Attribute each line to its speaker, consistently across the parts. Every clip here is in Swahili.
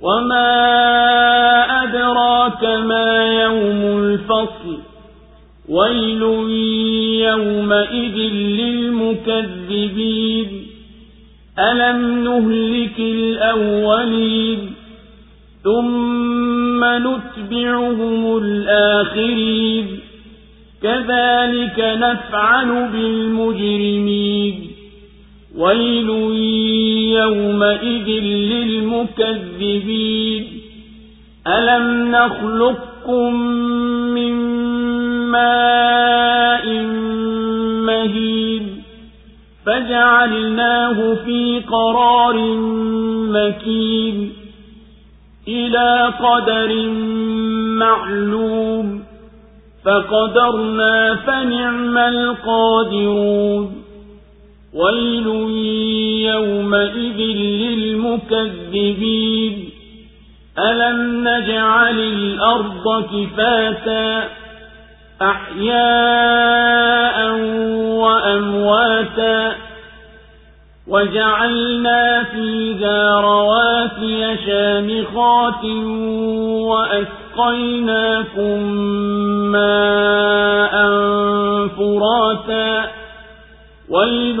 Speaker 1: وما أدراك ما يوم الفصل ويل يومئذ للمكذبين ألم نهلك الأولين ثم نتبعهم الآخرين كذلك نفعل بالمجرمين ويل يومئذ للمكذبين. ألم نخلقكم من ماء مهين فجعلناه في قرار مكين إلى قدر معلوم فقدرنا فنعم القادرون. ويل يومئذ للمكذبين ألم نجعل الأرض كفاتا أحياء وأمواتا وجعلنا فيها رواسي شامخات وأسقيناكم ماء فراتا ويل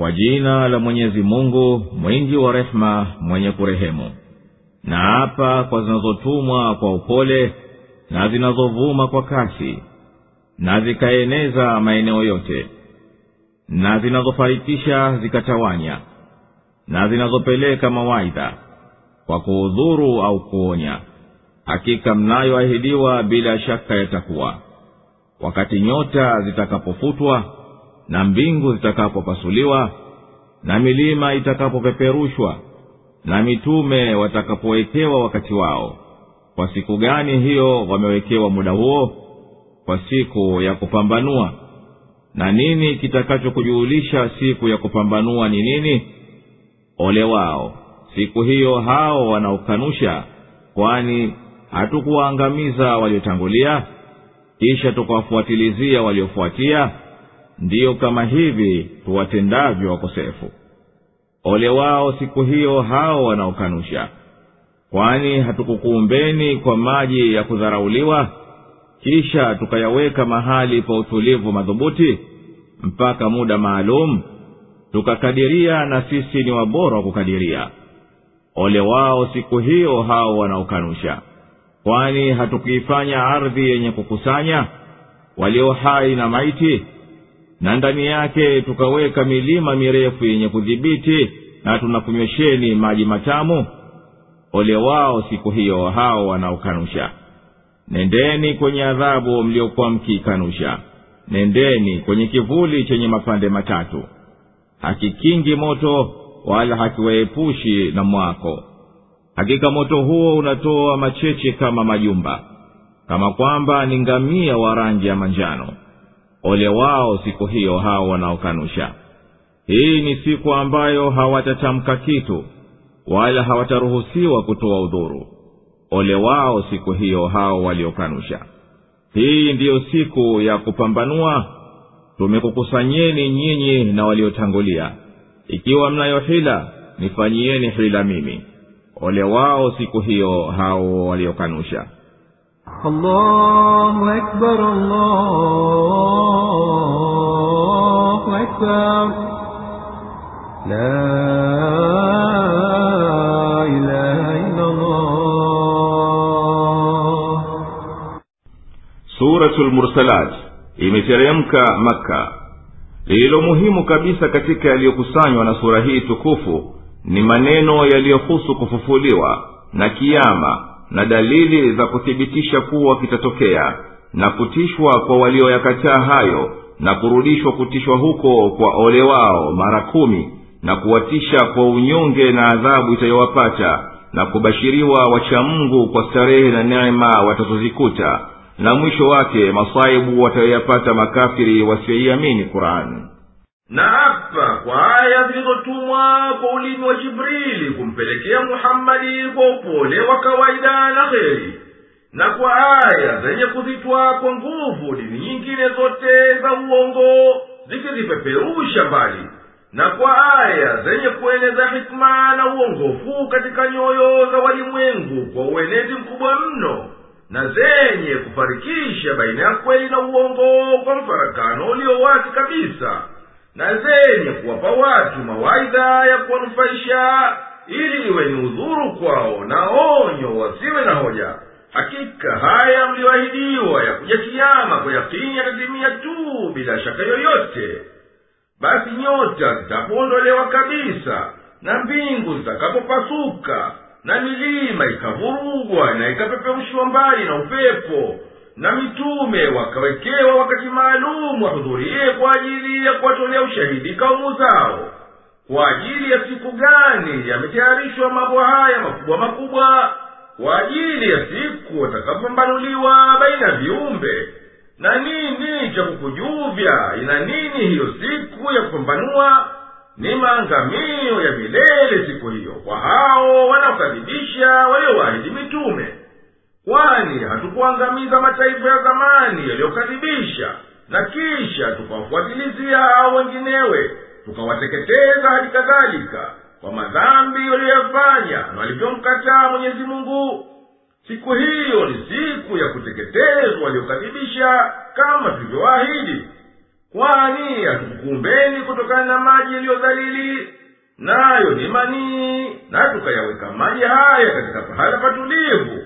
Speaker 2: kwa jina la mwenyezi mungu mwingi wa rehema mwenye kurehemu. Na hapa kwa zinazotumwa kwa upole na zinazovuma kwa kasi na zikaeneza maeneo yote na zinazofarikisha zikatawanya na zinazopeleka mawaidha kwa kuudhuru au kuonya. Hakika mnayoahidiwa bila shaka yatakuwa wakati nyota zitakapofutwa na mbingu zitakapopasuliwa na milima itakapopeperushwa na mitume watakapowekewa wakati wao. Kwa siku gani hiyo wamewekewa muda huo? Kwa siku ya kupambanua. Na nini kitakachokujuhulisha siku ya kupambanua ni nini? Ole wao! Siku hiyo hao wanaokanusha kwani hatukuwaangamiza waliotangulia kisha tukawafuatilizia waliofuatia ndiyo kama hivi tuwatendavyo wakosefu. Ole wao siku hiyo hao wanaokanusha. Kwani hatukukuumbeni kwa maji ya kudharauliwa kisha tukayaweka mahali pa utulivu madhubuti mpaka muda maalum tukakadiria na sisi ni wabora wa kukadiria. Ole wao siku hiyo hao wanaokanusha. Kwani hatukuifanya ardhi yenye kukusanya walio hai na maiti na ndani yake tukaweka milima mirefu yenye kudhibiti na tunakunywesheni maji matamu. Ole wao siku hiyo hao wanaokanusha. Nendeni kwenye adhabu mliokuwa mkiikanusha. Nendeni kwenye kivuli chenye mapande matatu. Hakikingi moto wala hakiwaepushi na mwako. Hakika moto huo unatoa macheche kama majumba kama kwamba ni ngamia wa rangi ya manjano ole wao siku hiyo hao wanaokanusha. Hii ni siku ambayo hawatatamka kitu wala hawataruhusiwa kutoa udhuru. Ole wao siku hiyo hao waliokanusha. Hii ndiyo siku ya kupambanua. Tumekukusanyeni nyinyi na waliotangulia. Ikiwa mnayo hila nifanyieni hila mimi. Ole wao siku hiyo hao waliokanusha
Speaker 3: الله أكبر الله أكبر لا إله إلا الله
Speaker 4: suratu lmursalat imeteremka makka lililo muhimu kabisa katika yaliyokusanywa na sura hii tukufu ni maneno yaliyohusu kufufuliwa na kiama na dalili za kuthibitisha kuwa kitatokea na kutishwa kwa walioyakataa hayo na kurudishwa kutishwa huko kwa ole wao mara kumi na kuwatisha kwa unyonge na adhabu itayowapata na kubashiriwa wachamngu kwa starehe na neema watazozikuta na mwisho wake masaibu watayoyapata makafiri wasiyoiamini qurani
Speaker 5: na hapa kwa aya zilizotumwa kwa ulimi wa jibrili kumpelekea muhammadi kwa upole wa kawaida na kheri na kwa aya zenye kuzitwa kwa nguvu dini nyingine zote za uongo zikizipeperusha mbali na kwa aya zenye kueneza hikma na uongofu katika nyoyo za walimwengu kwa uenezi mkubwa mno na zenye kufarikisha baina ya kweli na uongo kwa mfarakano ulio wazi kabisa na zenye kuwapa watu mawaidha ya kuwanufaisha ili iwe ni udhuru kwao na onyo wasiwe na hoja. Hakika haya mliyoahidiwa ya kuja kiama kwa yakini yatatimia tu bila shaka yoyote. Basi nyota zitapoondolewa kabisa na mbingu zitakapopasuka na milima ikavurugwa na ikapeperushiwa mbali na upepo na mitume wakawekewa wakati maalumu wahudhurie kwa ajili ya kuwatolea ushahidi kaumu zao. Kwa ajili ya siku gani yametayarishwa mambo haya makubwa makubwa? Kwa ajili ya siku watakapopambanuliwa baina ya viumbe. Na nini cha kukujuvya ina nini hiyo siku ya kupambanua? Ni maangamio ya milele siku hiyo kwa hao wanaokadhibisha waliowaahidi mitume kwani hatukuangamiza mataifa ya zamani yaliyokadhibisha na kisha tukawafuatilizia hao wenginewe tukawateketeza hadi kadhalika kwa madhambi waliyoyafanya na walivyomkataa mwenyezi mungu. Siku hiyo ni siku ya kuteketezwa waliokadhibisha kama tulivyowaahidi. Kwani hatukukumbeni kutokana na maji yaliyodhalili nayo ni manii na tukayaweka maji haya katika pahala patulivu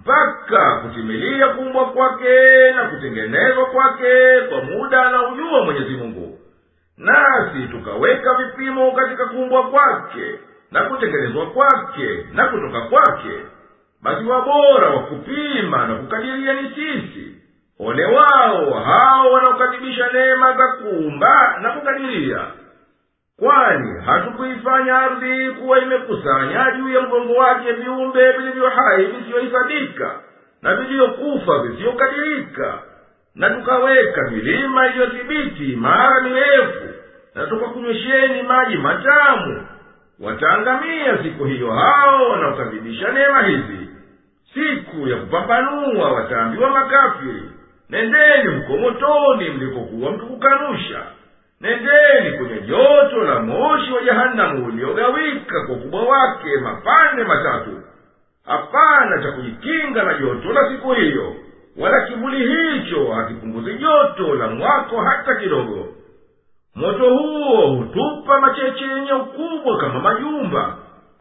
Speaker 5: mpaka kutimiliya kuumbwa kwake na kutengenezwa kwake kwa muda na ujua mwenyezi mungu. Nasi tukaweka vipimo katika kuumbwa kwake na kutengenezwa kwake na kutoka kwake. Basi wabora wa kupima na kukadiria ni sisi. Ole wao hao wanaokadhibisha neema za kuumba na kukadiria kwani hatukuifanya ardhi kuwa imekusanya juu ya mgongo wake viumbe vilivyo hai visiyohesabika na vilivyokufa visiyokadirika na tukaweka milima iliyothibiti mara mirefu na tukakunywesheni maji matamu wataangamia siku hiyo hao wanaokadhibisha neema hizi. Siku ya kupambanua wataambiwa makafiri nendeni huko motoni mlikokuwa mkikukanusha nendeni kwenye joto la moshi wa jahanamu uliogawika kwa ukubwa wake mapande matatu. Hapana cha kujikinga na joto la siku hiyo wala kivuli hicho hakipunguzi joto la mwako hata kidogo. Moto huo hutupa macheche yenye ukubwa kama majumba.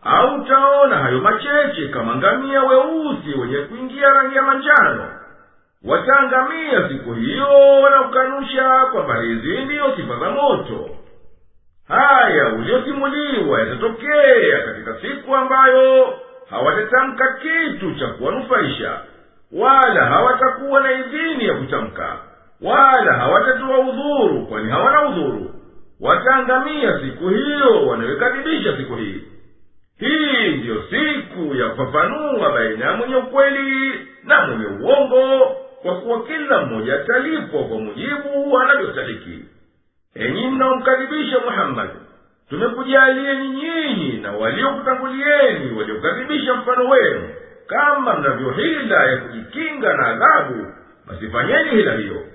Speaker 5: Au taona hayo macheche kama ngamia weusi wenye kuingia rangi ya manjano wataangamia siku hiyo wanakukanusha kwamba hizi ndiyo sifa za moto. Haya uliosimuliwa yatatokea katika siku ambayo hawatatamka kitu cha kuwanufaisha wala hawatakuwa na idhini ya kutamka wala hawatatoa udhuru kwani hawana udhuru. Wataangamia siku hiyo wanayoikaribisha siku hii. Hii ndiyo siku ya kufafanua baina ya mwenye ukweli na mwenye uongo kwa kuwa kila mmoja atalipwa kwa mujibu anavyostahiki. Enyi mnaomkadhibisha muhammadi tumekujalieni nyinyi na waliokutangulieni waliokadhibisha mfano wenu. Kama mnavyo hila ya kujikinga na adhabu basi fanyeni hila hiyo.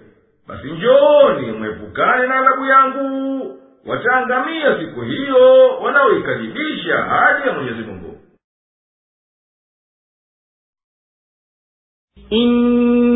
Speaker 5: Basi njooni mwepukane na adhabu yangu. Wataangamia siku hiyo wanaoikadhibisha hadi ya mwenyezi mungu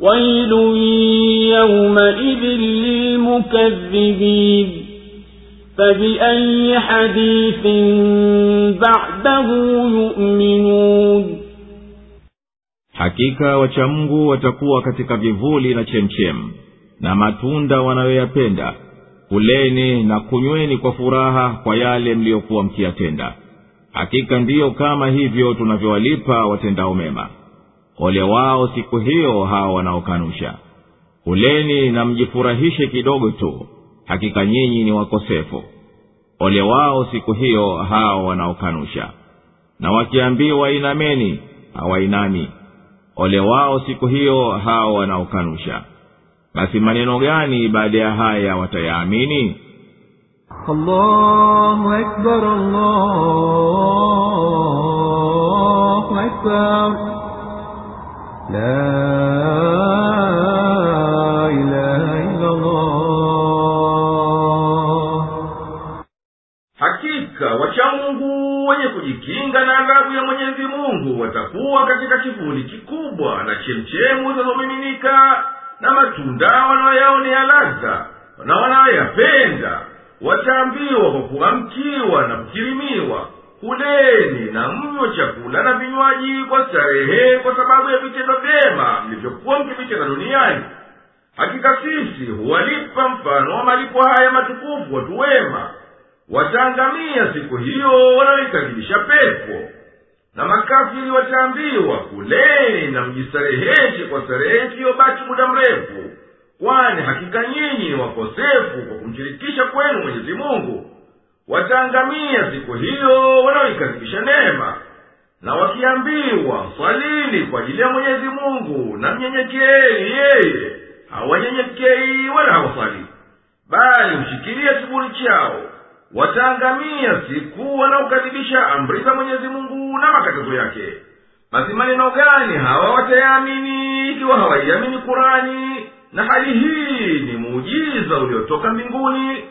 Speaker 1: ويل يومئذ للمكذبين فبأي حديث بعده يؤمنون
Speaker 2: hakika wachamngu watakuwa katika vivuli na chemchem na matunda wanayoyapenda kuleni na kunyweni kwa furaha kwa yale mliyokuwa mkiyatenda hakika ndiyo kama hivyo tunavyowalipa watendao mema ole wao siku hiyo hawa wanaokanusha. Kuleni na mjifurahishe kidogo tu. Hakika nyinyi ni wakosefu. Ole wao siku hiyo hawa wanaokanusha. Na wakiambiwa inameni hawainami ole wao siku hiyo hawa wanaokanusha. Basi maneno gani baada ya haya watayaamini?
Speaker 3: Allahu akbar, allahu akbar لا إله إلا الله
Speaker 5: hakika wachamungu wenye kujikinga na adhabu ya mwenyezi mungu watakuwa katika kivuli kikubwa na chemchemu zinazomiminika na matunda na vinywaji kwa starehe kwa sababu ya vitendo vyema mlivyokuwa mkivitenda duniani. Hakika sisi huwalipa mfano wa malipo haya matukufu watu wema. Wataangamia siku hiyo wanaoikadhibisha pepo. Na makafiri wataambiwa kuleni na mjistareheshe kwa starehe isiyobaki muda mrefu. Kwani hakika nyinyi ni wakosefu kwa kumshirikisha kwenu mwenyezi mungu. Wataangamia siku hiyo wanaoikadhibisha neema na wakiambiwa swalini kwa ajili ya mwenyezi mungu na mnyenyekeeni yeye hawanyenyekei wala hawaswali. Bali mshikilie kiburi chao wataangamia siku wanaokadhibisha amri za mwenyezi mungu na makatazo yake. Basi maneno gani hawa watayaamini ikiwa hawaiamini kurani na hali hii ni muujiza uliotoka mbinguni